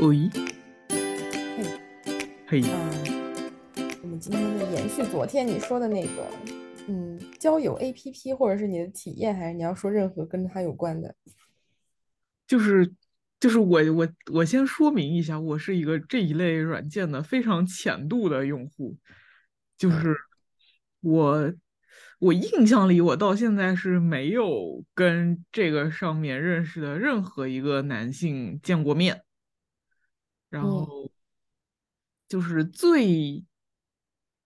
喂，嘿，嗯，我们今天就延续昨天你说的那个，嗯，交友 APP，或者是你的体验，还是你要说任何跟它有关的？就是就是我我我先说明一下，我是一个这一类软件的非常浅度的用户，就嗯。是我我印象里，我到现在是没有跟这个上面认识的任何一个男性见过面，然嗯后就是最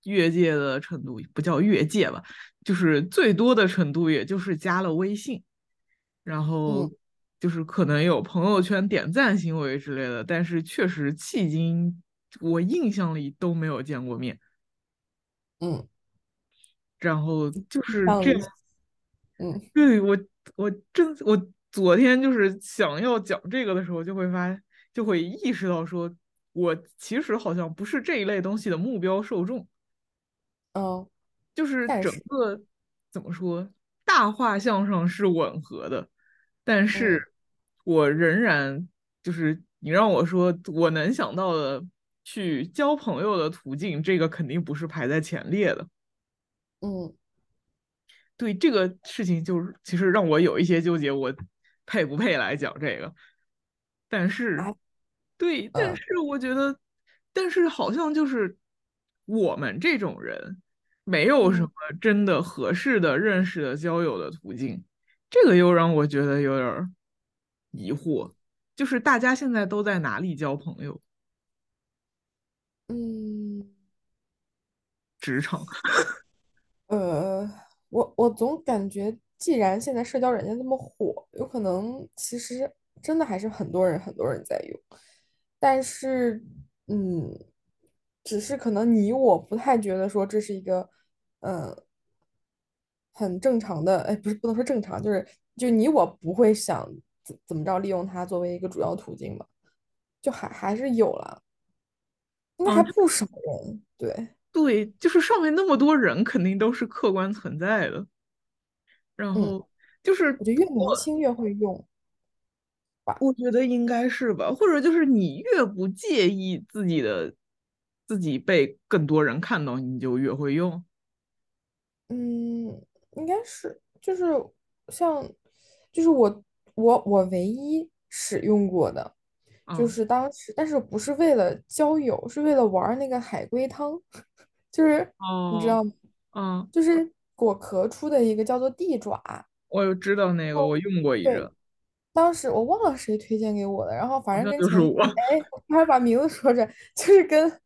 越界的程度，不叫越界吧，就是最多的程度，也就是加了微信。然后嗯就是可能有朋友圈点赞行为之类的，但是确实迄今我印象里都没有见过面。嗯，然后就是，这样，嗯对，我我真我昨天就是想要讲这个的时候，就会发就会意识到说，我其实好像不是这一类东西的目标受众。哦，就是，整个怎么说，大画像上是吻合的，但嗯是我仍然就是你让我说我能想到的去交朋友的途径，这个肯定不是排在前列的。嗯对这个事情，就是其实让我有一些纠结，我配不配来讲这个？但是，啊，对，但嗯是我觉得，但是好像就是我们这种人，没有什么嗯真的合适的认识的交友的途径，这个又让我觉得有点疑惑，就是大家现在都在哪里交朋友？嗯，职场？呃，我我总感觉，既然现在社交软件那么火，有可能其实真的还是很多人很多人在用，但是，嗯，只是可能你我不太觉得说这是一个，嗯，很正常的，哎，不是不能说正常，就是就你我不会想怎怎么着利用它作为一个主要途径吧，就还还是有了，应该嗯，还不少人，对，对，就是上面那么多人，肯定都是客观存在的。然嗯，后就是我觉得越年轻越会用吧。我觉得应该是吧，或者就是你越不介意自己的自己被更多人看到，你就越会用嗯，应该是，就是像，就是我我我唯一使用过的，就啊。是当时，但是不是为了交友，是为了玩那个海龟汤，就是你知哦，道吗？嗯，就是果壳出的一个叫做地爪，我有知道那个，我用过一阵，对，当时我忘了谁推荐给我的，然后反正就是我。哎，我还把名字说着，就是跟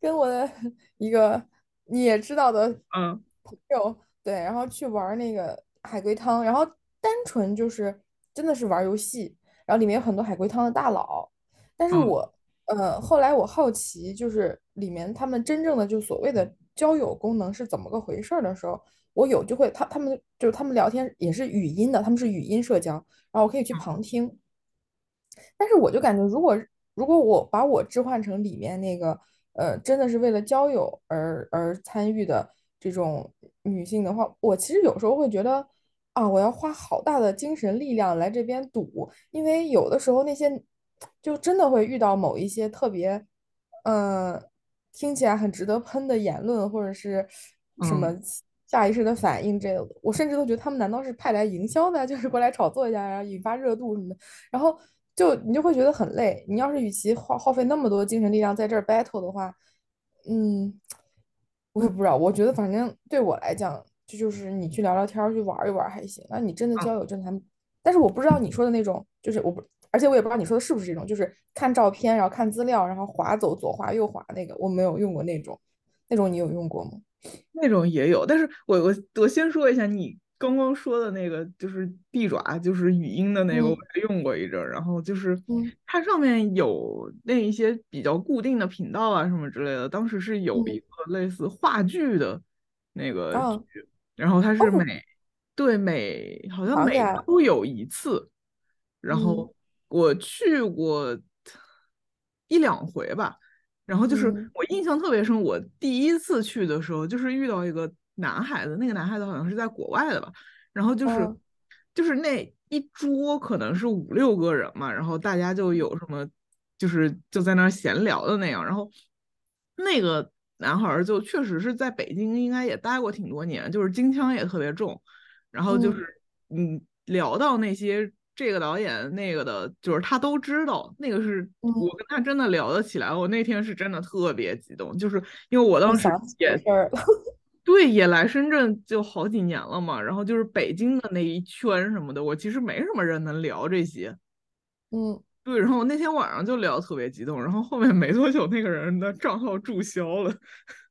跟我的一个你也知道的嗯。朋友，对，然后去玩儿那个海龟汤，然后单纯就是真的是玩儿游戏，然后里面有很多海龟汤的大佬，但是嗯。我呃后来我好奇，就是里面他们真正的就所谓的交友功能是怎么个回事儿的时候，我有就会他他们就是他们聊天也是语音的，他们是语音社交。然后我可以去嗯旁听。但是我就感觉，如果如果我把我置换成里面那个，呃，真的是为了交友而而参与的这种女性的话，我其实有时候会觉得，啊，我要花好大的精神力量来这边赌，因为有的时候那些就真的会遇到某一些特别，嗯、听起来很值得喷的言论，或者是什么嗯，下意识的反应这我甚至都觉得他们难道是派来营销的，就是过来炒作一下，然后引发热度什么的，然后就你就会觉得很累。你要是与其耗耗费那么多精神力量在这儿 battle 的话，嗯，我也不知道，我觉得反正对我来讲，这就是你去聊聊天，去玩一玩还行。那你真的交友，真的还，但是我不知道你说的那种，就是我不，而且我也不知道你说的是不是这种，就是看照片，然后看资料，然后滑走，左滑右滑那个，我没有用过那种，那种你有用过吗？那种也有，但是我我我先说一下，你刚刚说的那个就是地爪，就是语音的那个，我还用过一阵儿，然后就是嗯。它上面有那一些比较固定的频道啊什么之类的，当时是有一。嗯个类似话剧的那个然后它是每哦，对每好像每讲起来，周有一次，然嗯。后我去过一两回吧。然后就是嗯我印象特别深，我第一次去的时候，就是遇到一个男孩子，那个男孩子好像是在国外的吧，然后就是嗯就是那一桌可能是五六个人嘛，然后大家就有什么就是就在那儿闲聊的那样。然后那个男孩就确实是在北京应该也待过挺多年，就是京腔也特别重。然后就是嗯，聊到那些。这个导演那个的，就是他都知道，那个是我跟他真的聊得起来。我那天是真的特别激动，就是因为我当时也 对也来深圳就好几年了嘛，然后就是北京的那一圈什么的，我其实没什么人能聊这些。嗯，对，然后我那天晚上就聊特别激动，然后后面没多久那个人的账号注销了。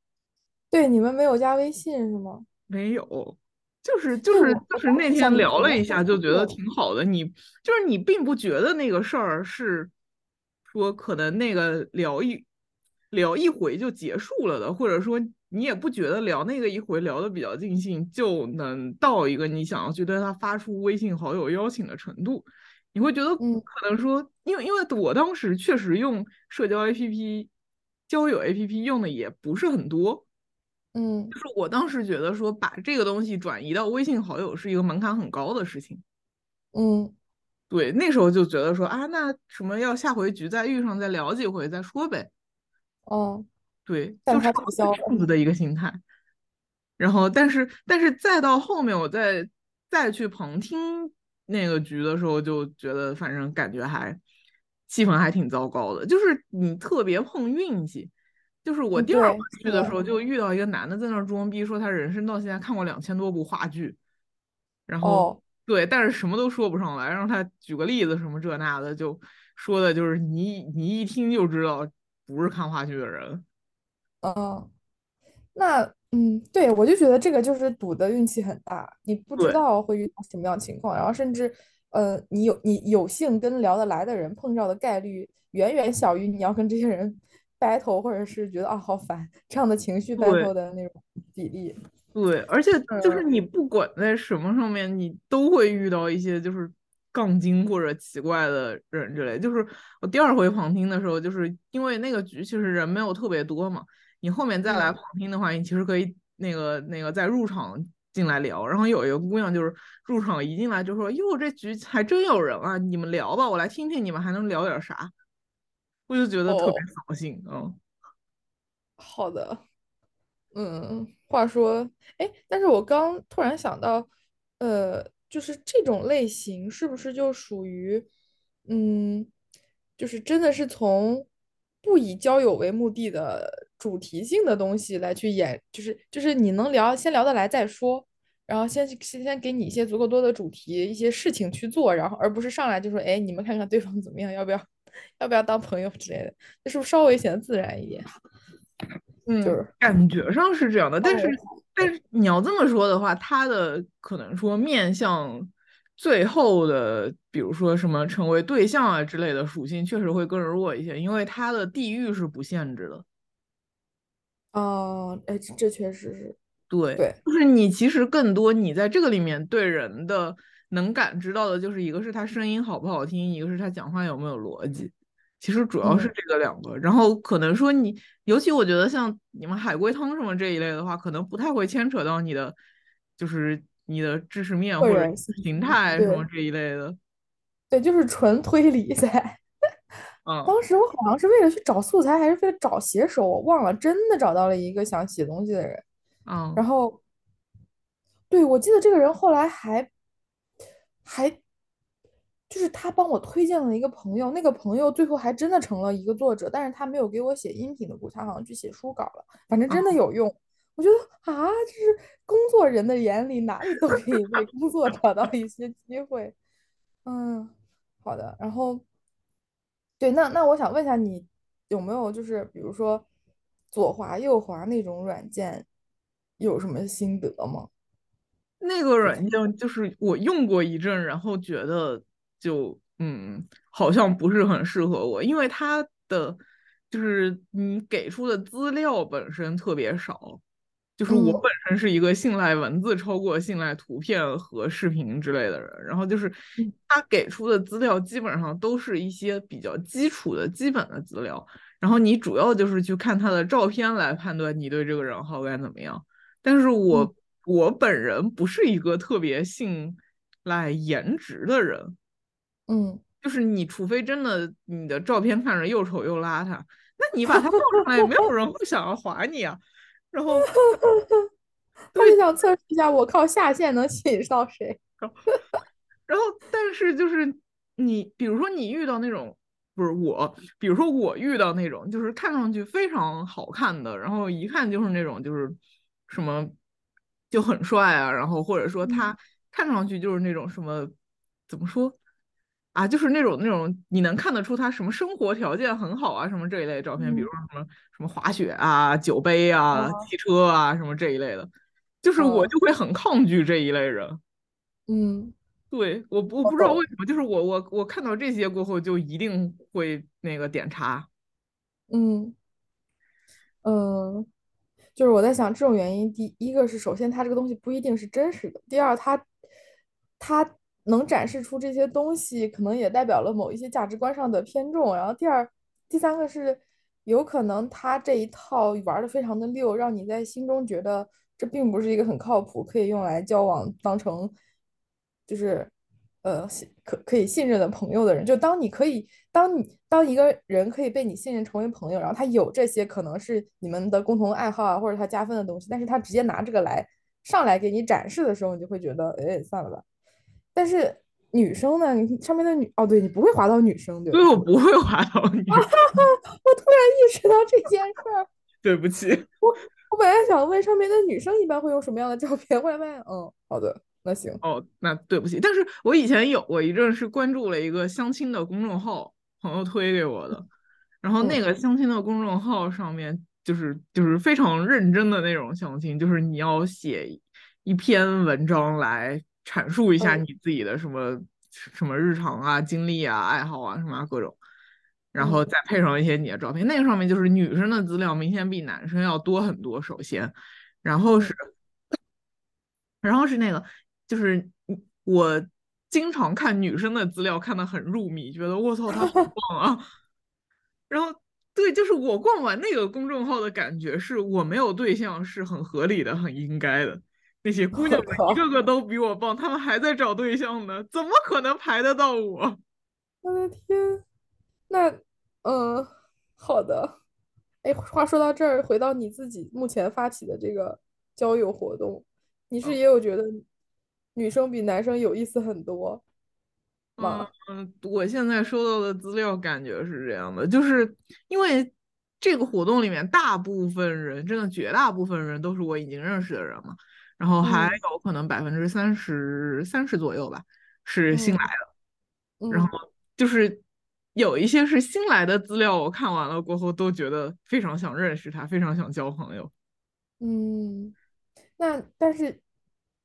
对，你们没有加微信是吗？没有。就是就是就是那天聊了一下，就觉得挺好的。你就是你并不觉得那个事儿是说可能那个聊一聊一回就结束了的，或者说你也不觉得聊那个一回聊的比较尽兴就能到一个你想要去对他发出微信好友邀请的程度。你会觉得可能说，因为因为我当时确实用社交 APP 交友 APP 用的也不是很多。嗯，就是我当时觉得说把这个东西转移到微信好友是一个门槛很高的事情。嗯，对，那时候就觉得说啊，那什么要下回局再遇上再聊几回再说呗。哦，对，就是这样子的一个心态。然后，但是，但是再到后面我再再去旁听那个局的时候，就觉得反正感觉还气氛还挺糟糕的，就是你特别碰运气。就是我第二次去的时候，就遇到一个男的在那儿装逼，说他人生到现在看过两千多部话剧，然后对，但是什么都说不上来，让他举个例子什么这那的，就说的就是你你一听就知道不是看话剧的人。嗯，那嗯，对我就觉得这个就是赌的运气很大，你不知道会遇到什么样情况，然后甚至呃，你有你有幸跟聊得来的人碰到的概率远远小于你要跟这些人。battle，或者是觉得啊好烦这样的情绪 battle 的那种比例，对，而且就是你不管在什么上面，你都会遇到一些就是杠精或者奇怪的人之类。就是我第二回旁听的时候，就是因为那个局其实人没有特别多嘛，你后面再来旁听的话，你其实可以那个那个在入场进来聊。然后有一个姑娘就是入场一进来就说：“哟，这局还真有人啊，你们聊吧，我来听听你们还能聊点啥。”我就觉得特别扫兴，嗯，好的，嗯，话说，哎，但是我刚突然想到，呃，就是这种类型是不是就属于，嗯，就是真的是从不以交友为目的的主题性的东西来去演，就是就是你能聊，先聊得来再说，然后先先先给你一些足够多的主题，一些事情去做，然后而不是上来就说，哎，你们看看对方怎么样，要不要？要不要当朋友之类的，就是稍微显得自然一点？嗯，就是感觉上是这样的，但是但是你要这么说的话，他的可能说面向最后的，比如说什么成为对象啊之类的属性，确实会更弱一些，因为他的地域是不限制的。哦，哎，这确实是对对，就是你其实更多你在这个里面对人的。能感知到的就是一个是他声音好不好听，一个是他讲话有没有逻辑。其实主要是这个两个。然后可能说你，尤其我觉得像你们海龟汤什么这一类的话，可能不太会牵扯到你的，就是你的知识面或者形态什么这一类的。对，就是纯推理在。嗯。当时我好像是为了去找素材，还是为了找写手，我忘了，真的找到了一个想写东西的人。嗯。然后，对，我记得这个人后来还。还就是他帮我推荐了一个朋友，那个朋友最后还真的成了一个作者，但是他没有给我写音频的故事，他好像去写书稿了。反正真的有用，我觉得啊，就是工作人的眼里哪里都可以为工作找到一些机会。嗯，好的。然后，对，那那我想问一下你，有没有就是比如说左滑右滑那种软件，有什么心得吗？那个软件就是我用过一阵，然后觉得就嗯，好像不是很适合我，因为它的就是你给出的资料本身特别少，就是我本身是一个信赖文字超过信赖图片和视频之类的人，然后就是他给出的资料基本上都是一些比较基础的基本的资料，然后你主要就是去看他的照片来判断你对这个人好感怎么样，但是我。我本人不是一个特别信赖颜值的人，嗯，就是你除非真的你的照片看着又丑又邋遢，那你把它放上来，没有人会想要划你啊。然后 他就想测试一下我靠下线能吸引到谁。然后，但是就是你，比如说你遇到那种，不是我，比如说我遇到那种，就是看上去非常好看的，然后一看就是那种就是什么就很帅啊，然后或者说他看上去就是那种什么怎么说？啊，就是那种那种你能看得出他什么生活条件很好啊，什么这一类照片，比如说什么什么滑雪啊、酒杯啊、汽车啊什么这一类的，就是我就会很抗拒这一类人。嗯。对，我我不知道为什么，就是我我我看到这些过后，就一定会那个点叉。嗯。嗯，就是我在想这种原因，第一个是首先它这个东西不一定是真实的，第二它它能展示出这些东西，可能也代表了某一些价值观上的偏重。然后第二第三个是有可能他这一套玩的非常的溜，让你在心中觉得这并不是一个很靠谱，可以用来交往当成。就是，呃，可可以信任的朋友的人，就当你可以，当你当一个人可以被你信任成为朋友，然后他有这些可能是你们的共同爱好啊，或者他加分的东西，但是他直接拿这个来上来给你展示的时候，你就会觉得，哎，算了吧。但是女生呢，你上面的女，哦，对你不会滑到女生，对对，我不会滑到女生。我突然意识到这件事儿，对不起，我我本来想问上面的女生一般会用什么样的照片，后来发现，嗯，好的。那行。哦，那对不起，但是我以前有过一阵是关注了一个相亲的公众号，朋友推给我的，然后那个。相亲的公众号上面就是就是非常认真的那种相亲，就是你要写一篇文章来阐述一下你自己的什么什么日常啊、经历啊、爱好啊什么各种，然后再配上一些你的照片，那个上面就是女生的资料明显比男生要多很多，首先，然后是，然后是那个。就是我经常看女生的资料，看得很入迷，觉得我操，她好 棒啊！然后对，就是我逛完那个公众号的感觉，是我没有对象是很合理的，很应该的。那些姑娘们一个个都比我棒，她们还在找对象呢，怎么可能排得到我？我的天！那嗯，好的。哎，话说到这儿，回到你自己目前发起的这个交友活动，你是也有觉得？女生比男生有意思很多，吗？嗯，我现在收到的资料感觉是这样的，就是因为这个活动里面大部分人，真的绝大部分人都是我已经认识的人嘛，然后还有可能百分之三十三十左右吧是新来的，然后就是有一些是新来的资料，我看完了过后都觉得非常想认识他，非常想交朋友。嗯，那但是。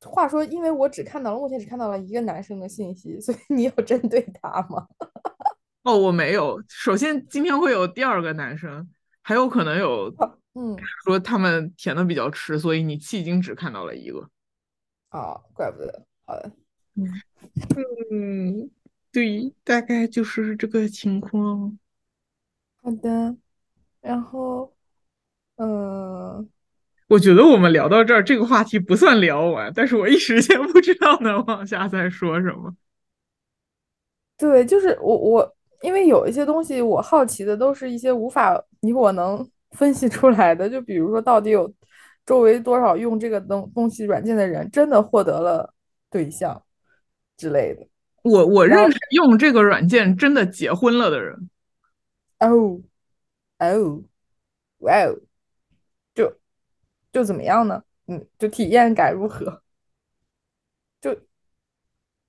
话说，因为我只看到了目前只看到了一个男生的信息，所以你有针对他吗？哦，我没有。首先，今天会有第二个男生，还有可能有，嗯，说他们填的比较迟，所以你迄今只看到了一个。哦，怪不得。好的，嗯嗯，对，大概就是这个情况。好的，然后，嗯。我觉得我们聊到这儿，这个话题不算聊完，但是我一时间 不知道能往下再说什么。对，就是我我，因为有一些东西我好奇的，都是一些无法你我能 分析出来的。就比如说，到底有周围多少用这个东东西软件的人真的获得了对象之类的。我我认识用这个软件真的结婚了的人。哦哦，哇哦！就怎么样呢？嗯，就体验感如何？就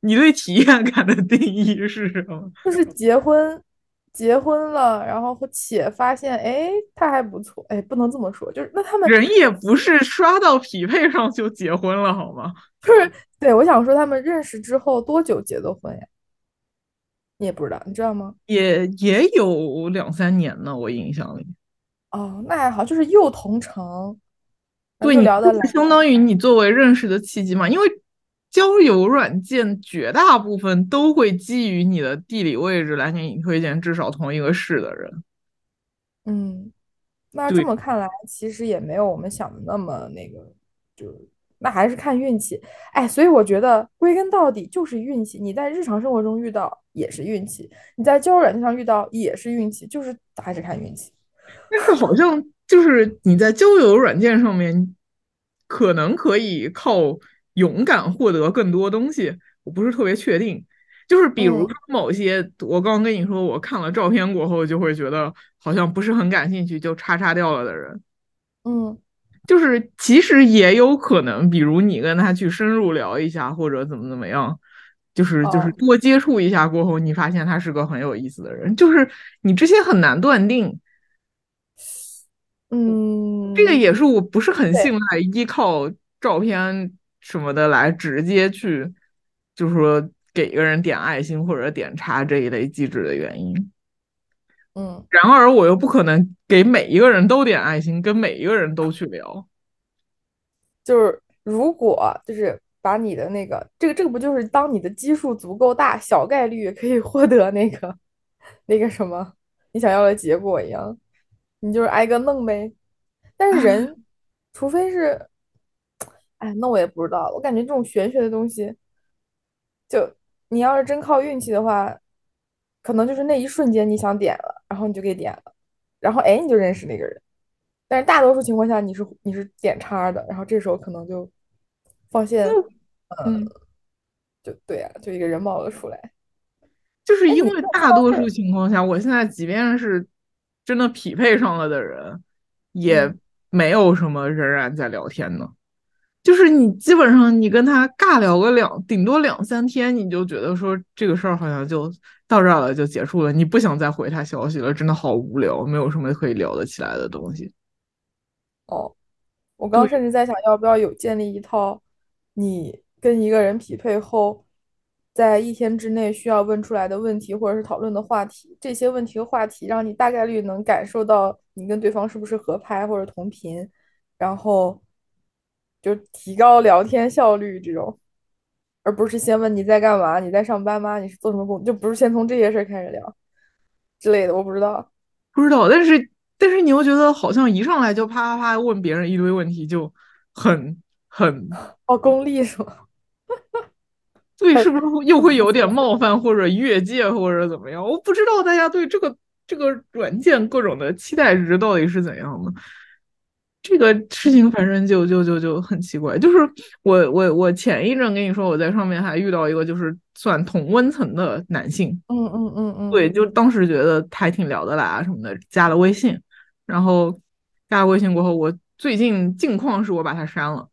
你对体验感的定义是什么？就是结婚，结婚了，然后且发现，哎，他还不错，哎，不能这么说，就是那他们人也不是刷到匹配上就结婚了，好吗？就是对，我想说他们认识之后多久结的婚呀？你也不知道，你知道吗？也也有两三年呢，我印象里。哦，那还好，就是又同城。对你相当于你作为认识的契机嘛，因为交友软件绝大部分都会基于你的地理位置来给你推荐至少同一个市的人。嗯，那这么看来，其实也没有我们想的那么那个，就那还是看运气。哎，所以我觉得归根到底就是运气。你在日常生活中遇到也是运气，你在交友软件上遇到也是运气，就是还是看运气。但是好像就是你在交友软件上面，可能可以靠勇敢获得更多东西，我不是特别确定。就是比如说某些，我刚刚跟你说，我看了照片过后就会觉得好像不是很感兴趣，就叉叉掉了的人，嗯，就是其实也有可能，比如你跟他去深入聊一下，或者怎么怎么样，就是就是多接触一下过后，你发现他是个很有意思的人，就是你这些很难断定。嗯，这个也是我不是很信赖依靠照片什么的来直接去，就是说给一个人点爱心或者点叉这一类机制的原因。嗯，然而我又不可能给每一个人都点爱心，跟每一个人都去聊。就是如果就是把你的那个这个这个不就是当你的基数足够大，小概率可以获得那个那个什么你想要的结果一样。你就是挨个弄呗，但是人，除非是，哎，那我也不知道。我感觉这种玄学的东西，就你要是真靠运气的话，可能就是那一瞬间你想点了，然后你就给点了，然后哎你就认识那个人。但是大多数情况下你是你是点叉的，然后这时候可能就发现，嗯，就对呀，就一个人冒了出来。就是因为大多数情况下，我现在即便是。真的匹配上了的人，也没有什么仍然在聊天呢。就是你基本上你跟他尬聊个两，顶多两三天，你就觉得说这个事儿好像就到这儿了，就结束了。你不想再回他消息了，真的好无聊，没有什么可以聊得起来的东西。哦，我刚甚至在想要不要有建立一套，你跟一个人匹配后。在一天之内需要问出来的问题，或者是讨论的话题，这些问题和话题让你大概率能感受到你跟对方是不是合拍或者同频，然后就提高聊天效率这种，而不是先问你在干嘛，你在上班吗？你是做什么工？就不是先从这些事儿开始聊之类的。我不知道，不知道，但是但是你又觉得好像一上来就啪啪啪问别人一堆问题，就很很 哦功利是吗？对，是不是又会有点冒犯或者越界或者怎么样？我不知道大家对这个这个软件各种的期待值到底是怎样的。这个事情反正就就就就很奇怪。就是我我我前一阵跟你说我在上面还遇到一个就是算同温层的男性，嗯嗯嗯嗯，对，就当时觉得还挺聊得来啊什么的，加了微信，然后加了微信过后，我最近近况是我把他删了，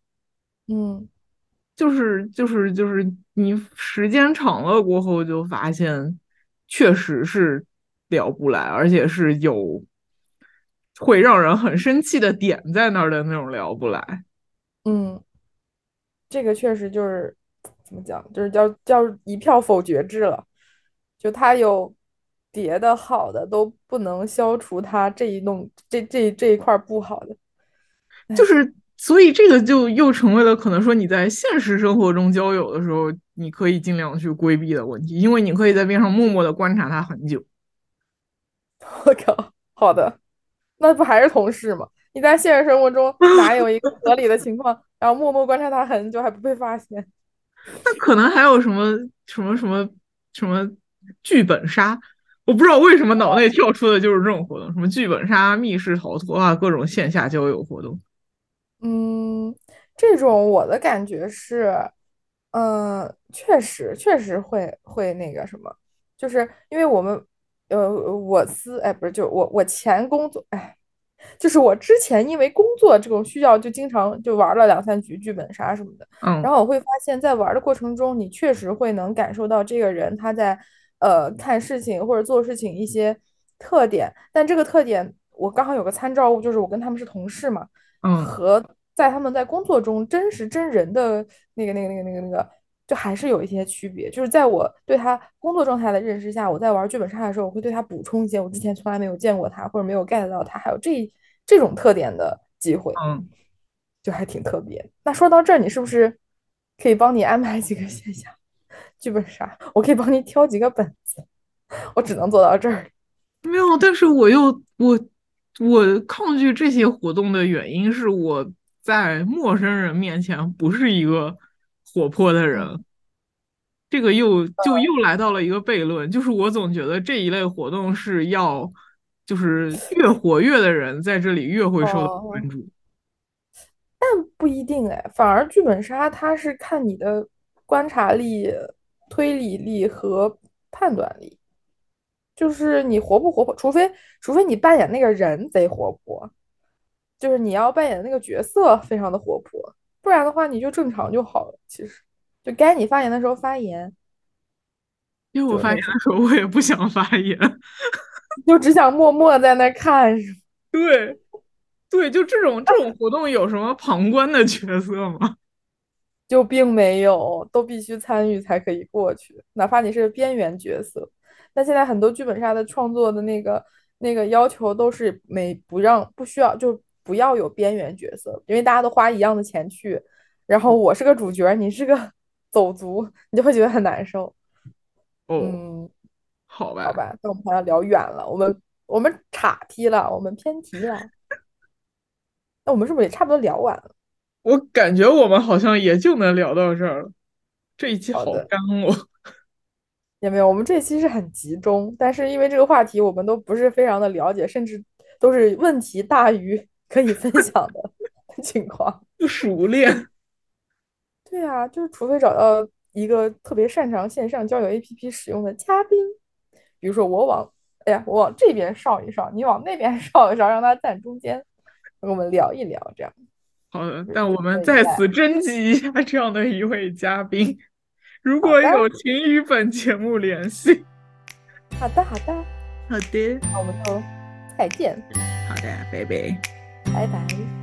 嗯。就是就是就是你时间长了过后，就发现确实是聊不来，而且是有会让人很生气的点在那儿的那种聊不来。嗯，这个确实就是怎么讲，就是叫叫一票否决制了。就他有别的好的，都不能消除他这一弄这这这一块不好的，就是。所以这个就又成为了可能说你在现实生活中交友的时候，你可以尽量去规避的问题，因为你可以在边上默默的观察他很久。我靠，好的，那不还是同事吗？你在现实生活中 哪有一个合理的情况，然后默默观察他很久还不被发现？那可能还有什么什么什么什么剧本杀？我不知道为什么脑内跳出的就是这种活动，什么剧本杀、密室逃脱啊，各种线下交友活动。嗯，这种我的感觉是，嗯，确实确实会会那个什么，就是因为我们，呃，我司哎不是就我我前工作哎，就是我之前因为工作这种需要，就经常就玩了两三局剧本杀什么的，嗯，然后我会发现，在玩的过程中，你确实会能感受到这个人他在呃看事情或者做事情一些特点，但这个特点我刚好有个参照物，就是我跟他们是同事嘛。和在他们在工作中真实真人的那个那个那个那个那个，就还是有一些区别。就是在我对他工作状态的认识下，我在玩剧本杀的时候，我会对他补充一些我之前从来没有见过他或者没有 get 到他还有这这种特点的机会，嗯，就还挺特别。那说到这儿，你是不是可以帮你安排几个线下剧本杀？我可以帮你挑几个本子，我只能做到这儿。没有，但是我又我。我抗拒这些活动的原因是我在陌生人面前不是一个活泼的人。这个又就又来到了一个悖论，就是我总觉得这一类活动是要，就是越活跃的人在这里越会受到关注。但不一定哎，反而剧本杀它是看你的观察力、推理力和判断力，就是你活不活泼，除非除非你扮演那个人贼活泼，就是你要扮演的那个角色非常的活泼，不然的话你就正常就好了，其实。就该你发言的时候发言，因为我发言的时候我也不想发言，就只想默默在那看。对，对，就这种这种活动有什么旁观的角色吗？就并没有，都必须参与才可以过去，哪怕你是边缘角色。但现在很多剧本杀的创作的那个那个要求都是没不让不需要就不要有边缘角色，因为大家都花一样的钱去，然后我是个主角，你是个。走卒，你就会觉得很难受。嗯，好吧，好吧，那我们好像聊远了，我们我们岔题了，我们偏题了。那我们是不是也差不多聊完了？我感觉我们好像也就能聊到这儿了。这一期好干哦。也没有，我们这期是很集中，但是因为这个话题我们都不是非常的了解，甚至都是问题大于 可以分享的 情况，不熟练。对啊，就是除非找到一个特别擅长线上交友 APP 使用的嘉宾，比如说我往，哎呀，我往这边稍一稍，你往那边稍一稍，让他站中间，跟我们聊一聊，这样。好的，但我们在此征集一下这样的一位嘉宾，如果有，请与本节目联系。好的，好的，好的，那我们就再见。好的，拜拜，拜拜。